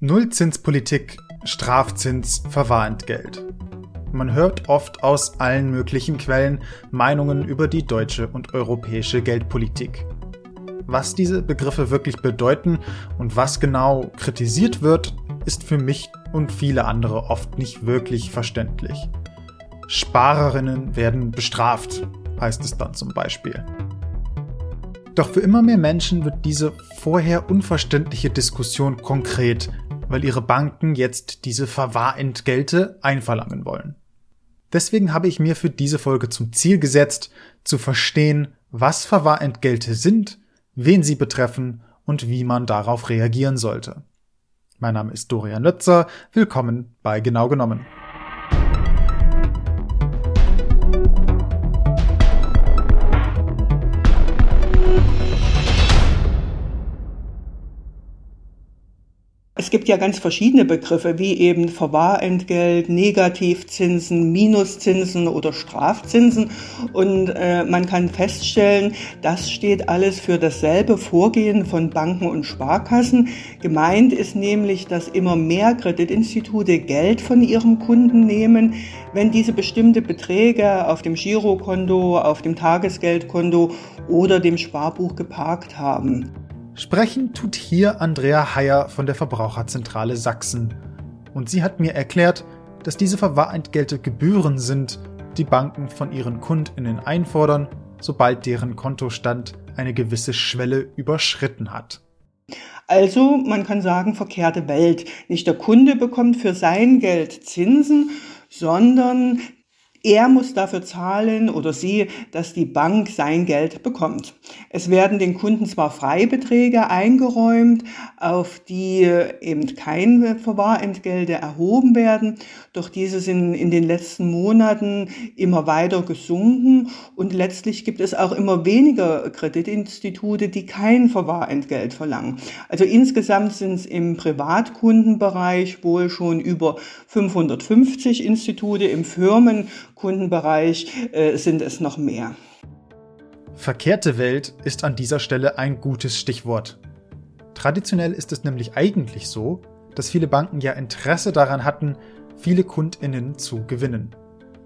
Nullzinspolitik, Strafzins, Verwahrentgelt. Man hört oft aus allen möglichen Quellen Meinungen über die deutsche und europäische Geldpolitik. Was diese Begriffe wirklich bedeuten und was genau kritisiert wird, ist für mich und viele andere oft nicht wirklich verständlich. Sparerinnen werden bestraft, heißt es dann zum Beispiel. Doch für immer mehr Menschen wird diese vorher unverständliche Diskussion konkret weil ihre Banken jetzt diese Verwahrentgelte einverlangen wollen. Deswegen habe ich mir für diese Folge zum Ziel gesetzt, zu verstehen, was Verwahrentgelte sind, wen sie betreffen und wie man darauf reagieren sollte. Mein Name ist Dorian Nötzer, willkommen bei Genau genommen. Es gibt ja ganz verschiedene Begriffe, wie eben Verwahrentgelt, Negativzinsen, Minuszinsen oder Strafzinsen. Und äh, man kann feststellen, das steht alles für dasselbe Vorgehen von Banken und Sparkassen. Gemeint ist nämlich, dass immer mehr Kreditinstitute Geld von ihren Kunden nehmen, wenn diese bestimmte Beträge auf dem Girokonto, auf dem Tagesgeldkonto oder dem Sparbuch geparkt haben. Sprechen tut hier Andrea Heyer von der Verbraucherzentrale Sachsen. Und sie hat mir erklärt, dass diese Verwahrentgelte Gebühren sind, die Banken von ihren Kundinnen einfordern, sobald deren Kontostand eine gewisse Schwelle überschritten hat. Also man kann sagen, verkehrte Welt. Nicht der Kunde bekommt für sein Geld Zinsen, sondern er muss dafür zahlen oder sie, dass die Bank sein Geld bekommt. Es werden den Kunden zwar Freibeträge eingeräumt, auf die eben keine Verwahrentgelte erhoben werden, doch diese sind in den letzten Monaten immer weiter gesunken und letztlich gibt es auch immer weniger Kreditinstitute, die kein Verwahrentgelt verlangen. Also insgesamt sind es im Privatkundenbereich wohl schon über 550 Institute, im Firmenkundenbereich äh, sind es noch mehr. Verkehrte Welt ist an dieser Stelle ein gutes Stichwort. Traditionell ist es nämlich eigentlich so, dass viele Banken ja Interesse daran hatten, viele Kundinnen zu gewinnen.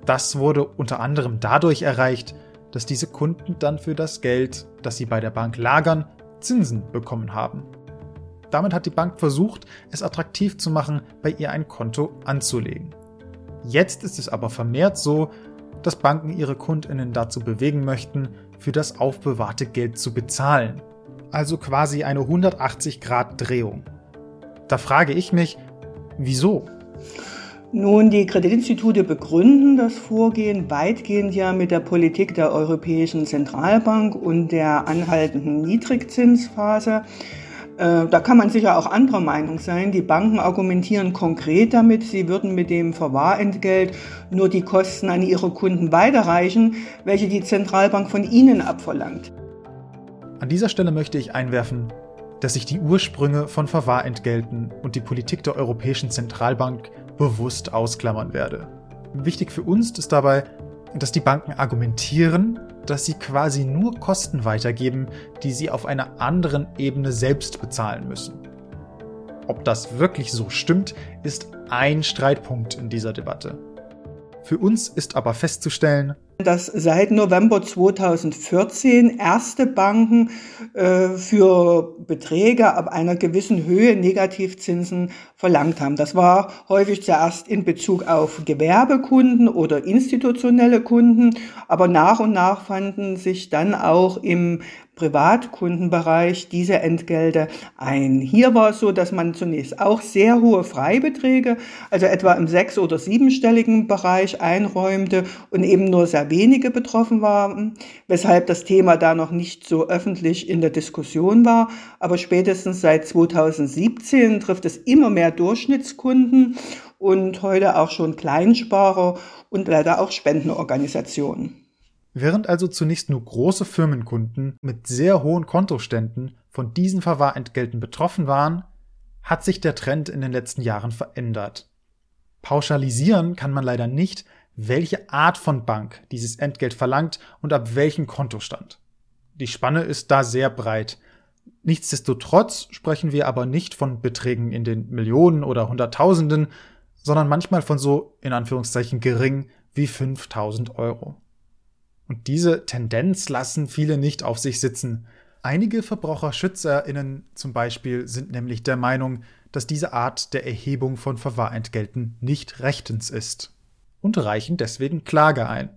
Das wurde unter anderem dadurch erreicht, dass diese Kunden dann für das Geld, das sie bei der Bank lagern, Zinsen bekommen haben. Damit hat die Bank versucht, es attraktiv zu machen, bei ihr ein Konto anzulegen. Jetzt ist es aber vermehrt so, dass Banken ihre Kundinnen dazu bewegen möchten, für das aufbewahrte Geld zu bezahlen. Also quasi eine 180-Grad-Drehung. Da frage ich mich, wieso? Nun, die Kreditinstitute begründen das Vorgehen weitgehend ja mit der Politik der Europäischen Zentralbank und der anhaltenden Niedrigzinsphase. Äh, da kann man sicher auch anderer Meinung sein. Die Banken argumentieren konkret damit, sie würden mit dem Verwahrentgelt nur die Kosten an ihre Kunden weiterreichen, welche die Zentralbank von ihnen abverlangt. An dieser Stelle möchte ich einwerfen, dass ich die Ursprünge von Verwahrentgelten und die Politik der Europäischen Zentralbank bewusst ausklammern werde. Wichtig für uns ist dabei, dass die Banken argumentieren, dass sie quasi nur Kosten weitergeben, die sie auf einer anderen Ebene selbst bezahlen müssen. Ob das wirklich so stimmt, ist ein Streitpunkt in dieser Debatte. Für uns ist aber festzustellen, dass seit November 2014 erste Banken äh, für Beträge ab einer gewissen Höhe Negativzinsen verlangt haben. Das war häufig zuerst in Bezug auf Gewerbekunden oder institutionelle Kunden, aber nach und nach fanden sich dann auch im Privatkundenbereich diese Entgelte ein. Hier war es so, dass man zunächst auch sehr hohe Freibeträge, also etwa im sechs- oder siebenstelligen Bereich einräumte und eben nur sehr wenige betroffen waren, weshalb das Thema da noch nicht so öffentlich in der Diskussion war. Aber spätestens seit 2017 trifft es immer mehr Durchschnittskunden und heute auch schon Kleinsparer und leider auch Spendenorganisationen. Während also zunächst nur große Firmenkunden mit sehr hohen Kontoständen von diesen Verwahrentgelten betroffen waren, hat sich der Trend in den letzten Jahren verändert. Pauschalisieren kann man leider nicht, welche Art von Bank dieses Entgelt verlangt und ab welchem Kontostand. Die Spanne ist da sehr breit. Nichtsdestotrotz sprechen wir aber nicht von Beträgen in den Millionen oder Hunderttausenden, sondern manchmal von so in Anführungszeichen gering wie 5000 Euro. Und diese Tendenz lassen viele nicht auf sich sitzen. Einige VerbraucherschützerInnen zum Beispiel sind nämlich der Meinung, dass diese Art der Erhebung von Verwahrentgelten nicht rechtens ist und reichen deswegen Klage ein.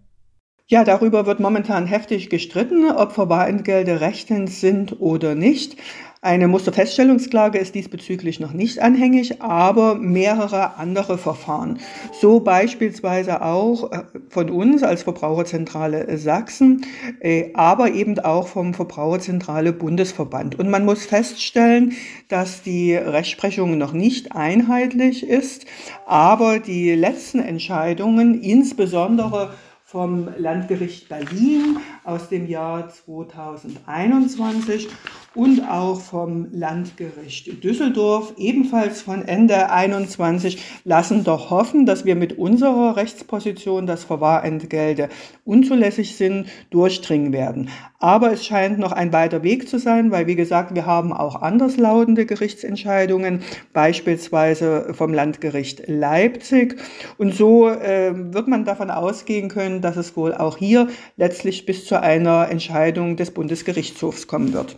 Ja, darüber wird momentan heftig gestritten, ob Verwahrentgelte rechtens sind oder nicht. Eine Musterfeststellungsklage ist diesbezüglich noch nicht anhängig, aber mehrere andere Verfahren. So beispielsweise auch äh, von uns als Verbraucherzentrale Sachsen, äh, aber eben auch vom Verbraucherzentrale Bundesverband. Und man muss feststellen, dass die Rechtsprechung noch nicht einheitlich ist, aber die letzten Entscheidungen, insbesondere vom Landgericht Berlin aus dem Jahr 2021 und auch vom Landgericht Düsseldorf, ebenfalls von Ende 21, lassen doch hoffen, dass wir mit unserer Rechtsposition, dass Verwahrentgelte unzulässig sind, durchdringen werden. Aber es scheint noch ein weiter Weg zu sein, weil, wie gesagt, wir haben auch anderslautende Gerichtsentscheidungen, beispielsweise vom Landgericht Leipzig. Und so äh, wird man davon ausgehen können, dass es wohl auch hier letztlich bis zu einer Entscheidung des Bundesgerichtshofs kommen wird.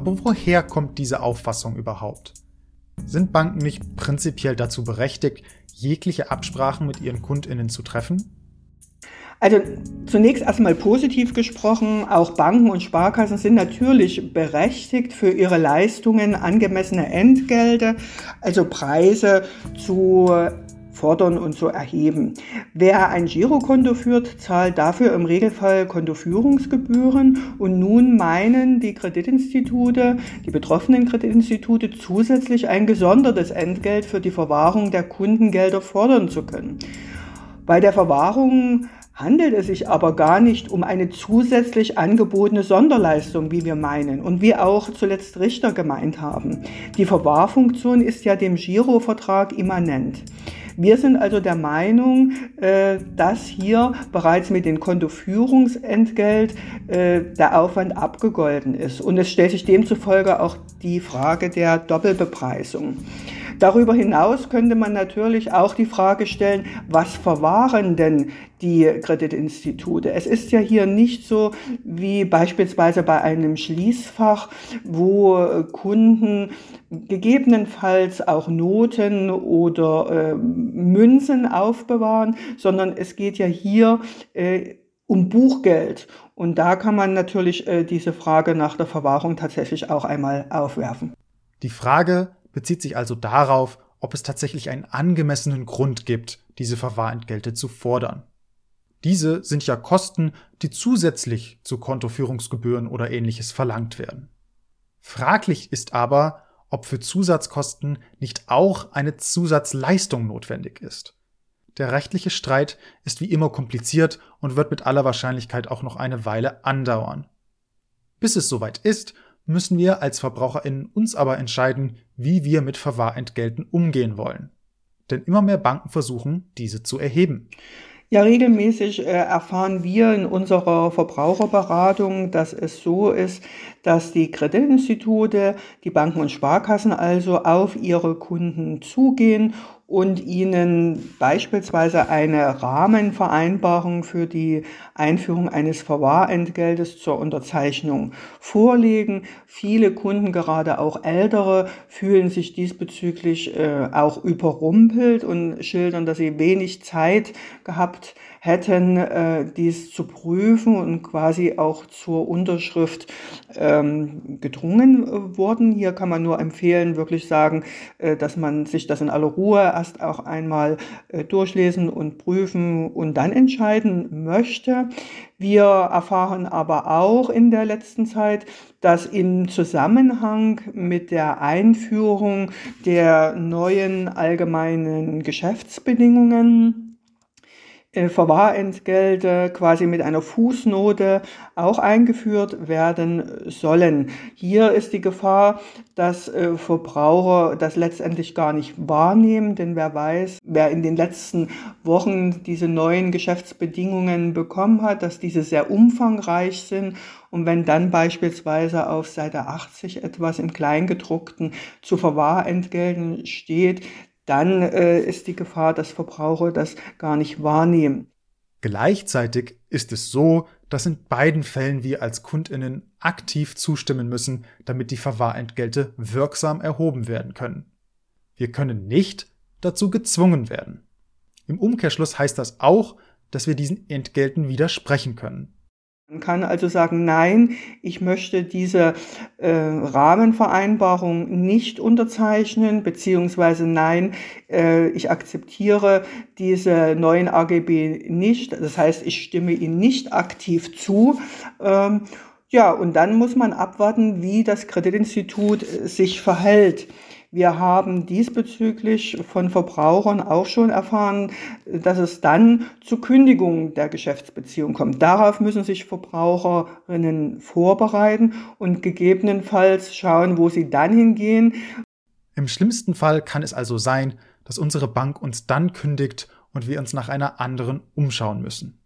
Aber woher kommt diese Auffassung überhaupt? Sind Banken nicht prinzipiell dazu berechtigt, jegliche Absprachen mit ihren Kundinnen zu treffen? Also zunächst erstmal positiv gesprochen, auch Banken und Sparkassen sind natürlich berechtigt, für ihre Leistungen angemessene Entgelte, also Preise zu fordern und zu erheben. Wer ein Girokonto führt, zahlt dafür im Regelfall Kontoführungsgebühren und nun meinen die Kreditinstitute, die betroffenen Kreditinstitute zusätzlich ein gesondertes Entgelt für die Verwahrung der Kundengelder fordern zu können. Bei der Verwahrung handelt es sich aber gar nicht um eine zusätzlich angebotene Sonderleistung, wie wir meinen und wie auch zuletzt Richter gemeint haben. Die Verwahrfunktion ist ja dem Girovertrag immanent. Wir sind also der Meinung, äh, dass hier bereits mit dem Kontoführungsentgelt äh, der Aufwand abgegolten ist. Und es stellt sich demzufolge auch die Frage der Doppelbepreisung. Darüber hinaus könnte man natürlich auch die Frage stellen, was verwahren denn die Kreditinstitute? Es ist ja hier nicht so wie beispielsweise bei einem Schließfach, wo Kunden gegebenenfalls auch Noten oder äh, Münzen aufbewahren, sondern es geht ja hier äh, um Buchgeld. Und da kann man natürlich äh, diese Frage nach der Verwahrung tatsächlich auch einmal aufwerfen. Die Frage bezieht sich also darauf, ob es tatsächlich einen angemessenen Grund gibt, diese Verwahrentgelte zu fordern. Diese sind ja Kosten, die zusätzlich zu Kontoführungsgebühren oder ähnliches verlangt werden. Fraglich ist aber, ob für Zusatzkosten nicht auch eine Zusatzleistung notwendig ist. Der rechtliche Streit ist wie immer kompliziert und wird mit aller Wahrscheinlichkeit auch noch eine Weile andauern. Bis es soweit ist, müssen wir als VerbraucherInnen uns aber entscheiden, wie wir mit Verwahrentgelten umgehen wollen. Denn immer mehr Banken versuchen, diese zu erheben. Ja, regelmäßig äh, erfahren wir in unserer Verbraucherberatung, dass es so ist, dass die Kreditinstitute, die Banken und Sparkassen also auf ihre Kunden zugehen und ihnen beispielsweise eine Rahmenvereinbarung für die Einführung eines Verwahrentgeltes zur Unterzeichnung vorlegen. Viele Kunden, gerade auch ältere, fühlen sich diesbezüglich äh, auch überrumpelt und schildern, dass sie wenig Zeit gehabt hätten, äh, dies zu prüfen und quasi auch zur Unterschrift ähm, gedrungen äh, wurden. Hier kann man nur empfehlen, wirklich sagen, äh, dass man sich das in aller Ruhe erst auch einmal äh, durchlesen und prüfen und dann entscheiden möchte. Wir erfahren aber auch in der letzten Zeit, dass im Zusammenhang mit der Einführung der neuen allgemeinen Geschäftsbedingungen Verwahrentgelte quasi mit einer Fußnote auch eingeführt werden sollen. Hier ist die Gefahr, dass äh, Verbraucher das letztendlich gar nicht wahrnehmen, denn wer weiß, wer in den letzten Wochen diese neuen Geschäftsbedingungen bekommen hat, dass diese sehr umfangreich sind und wenn dann beispielsweise auf Seite 80 etwas im Kleingedruckten zu Verwahrentgelten steht, dann äh, ist die Gefahr, dass Verbraucher das gar nicht wahrnehmen. Gleichzeitig ist es so, dass in beiden Fällen wir als Kundinnen aktiv zustimmen müssen, damit die Verwahrentgelte wirksam erhoben werden können. Wir können nicht dazu gezwungen werden. Im Umkehrschluss heißt das auch, dass wir diesen Entgelten widersprechen können. Man kann also sagen, nein, ich möchte diese äh, Rahmenvereinbarung nicht unterzeichnen, beziehungsweise nein, äh, ich akzeptiere diese neuen AGB nicht. Das heißt, ich stimme ihnen nicht aktiv zu. Ähm, ja, und dann muss man abwarten, wie das Kreditinstitut sich verhält. Wir haben diesbezüglich von Verbrauchern auch schon erfahren, dass es dann zu Kündigung der Geschäftsbeziehung kommt. Darauf müssen sich Verbraucherinnen vorbereiten und gegebenenfalls schauen, wo sie dann hingehen. Im schlimmsten Fall kann es also sein, dass unsere Bank uns dann kündigt und wir uns nach einer anderen umschauen müssen.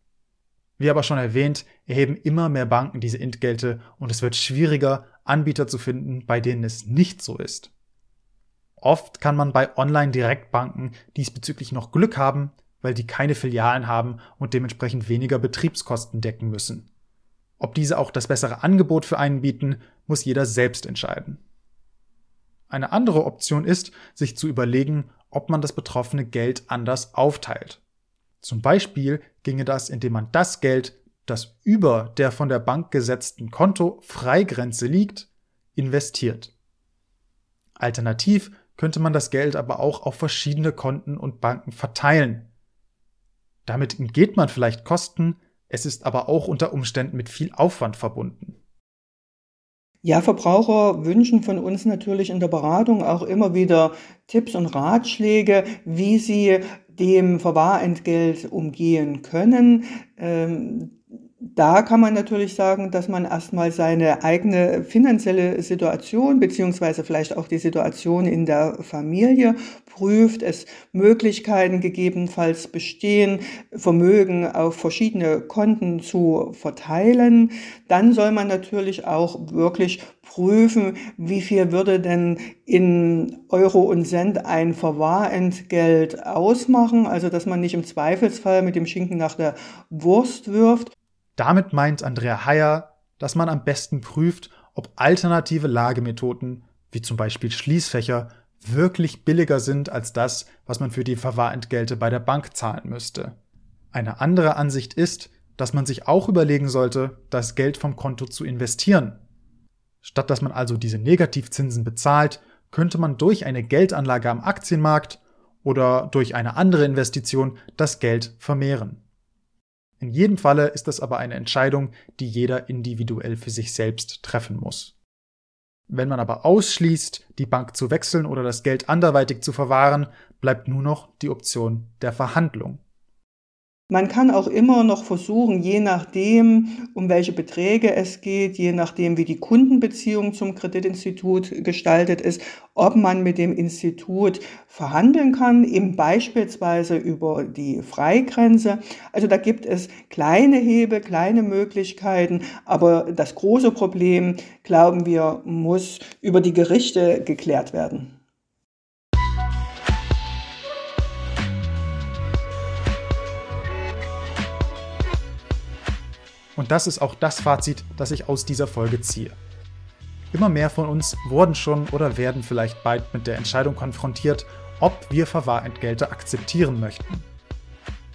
Wie aber schon erwähnt, erheben immer mehr Banken diese Entgelte und es wird schwieriger, Anbieter zu finden, bei denen es nicht so ist. Oft kann man bei Online-Direktbanken diesbezüglich noch Glück haben, weil die keine Filialen haben und dementsprechend weniger Betriebskosten decken müssen. Ob diese auch das bessere Angebot für einen bieten, muss jeder selbst entscheiden. Eine andere Option ist, sich zu überlegen, ob man das betroffene Geld anders aufteilt. Zum Beispiel ginge das, indem man das Geld, das über der von der Bank gesetzten Konto-Freigrenze liegt, investiert. Alternativ könnte man das Geld aber auch auf verschiedene Konten und Banken verteilen. Damit entgeht man vielleicht Kosten, es ist aber auch unter Umständen mit viel Aufwand verbunden. Ja, Verbraucher wünschen von uns natürlich in der Beratung auch immer wieder Tipps und Ratschläge, wie sie dem Verwahrentgelt umgehen können. Ähm, da kann man natürlich sagen, dass man erstmal seine eigene finanzielle Situation beziehungsweise vielleicht auch die Situation in der Familie prüft, es Möglichkeiten gegebenenfalls bestehen, Vermögen auf verschiedene Konten zu verteilen. Dann soll man natürlich auch wirklich prüfen, wie viel würde denn in Euro und Cent ein Verwahrentgelt ausmachen, also dass man nicht im Zweifelsfall mit dem Schinken nach der Wurst wirft. Damit meint Andrea Heyer, dass man am besten prüft, ob alternative Lagemethoden, wie zum Beispiel Schließfächer, wirklich billiger sind als das, was man für die Verwahrentgelte bei der Bank zahlen müsste. Eine andere Ansicht ist, dass man sich auch überlegen sollte, das Geld vom Konto zu investieren. Statt dass man also diese Negativzinsen bezahlt, könnte man durch eine Geldanlage am Aktienmarkt oder durch eine andere Investition das Geld vermehren. In jedem Falle ist das aber eine Entscheidung, die jeder individuell für sich selbst treffen muss. Wenn man aber ausschließt, die Bank zu wechseln oder das Geld anderweitig zu verwahren, bleibt nur noch die Option der Verhandlung. Man kann auch immer noch versuchen, je nachdem, um welche Beträge es geht, je nachdem, wie die Kundenbeziehung zum Kreditinstitut gestaltet ist, ob man mit dem Institut verhandeln kann, eben beispielsweise über die Freigrenze. Also da gibt es kleine Hebel, kleine Möglichkeiten, aber das große Problem, glauben wir, muss über die Gerichte geklärt werden. Und das ist auch das Fazit, das ich aus dieser Folge ziehe. Immer mehr von uns wurden schon oder werden vielleicht bald mit der Entscheidung konfrontiert, ob wir Verwahrentgelte akzeptieren möchten.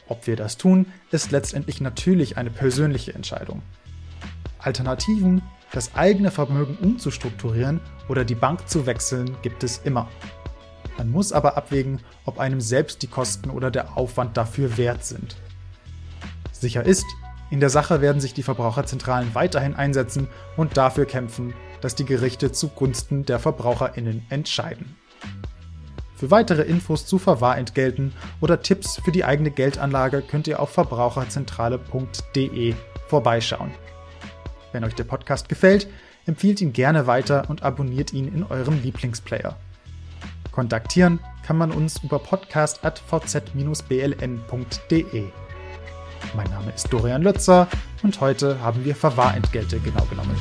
Ob wir das tun, ist letztendlich natürlich eine persönliche Entscheidung. Alternativen, das eigene Vermögen umzustrukturieren oder die Bank zu wechseln, gibt es immer. Man muss aber abwägen, ob einem selbst die Kosten oder der Aufwand dafür wert sind. Sicher ist, in der Sache werden sich die Verbraucherzentralen weiterhin einsetzen und dafür kämpfen, dass die Gerichte zugunsten der Verbraucherinnen entscheiden. Für weitere Infos zu Verwahrentgelten oder Tipps für die eigene Geldanlage könnt ihr auf verbraucherzentrale.de vorbeischauen. Wenn euch der Podcast gefällt, empfiehlt ihn gerne weiter und abonniert ihn in eurem Lieblingsplayer. Kontaktieren kann man uns über podcast.vz-bln.de. Mein Name ist Dorian Lötzer und heute haben wir Verwahrentgelte genau genommen.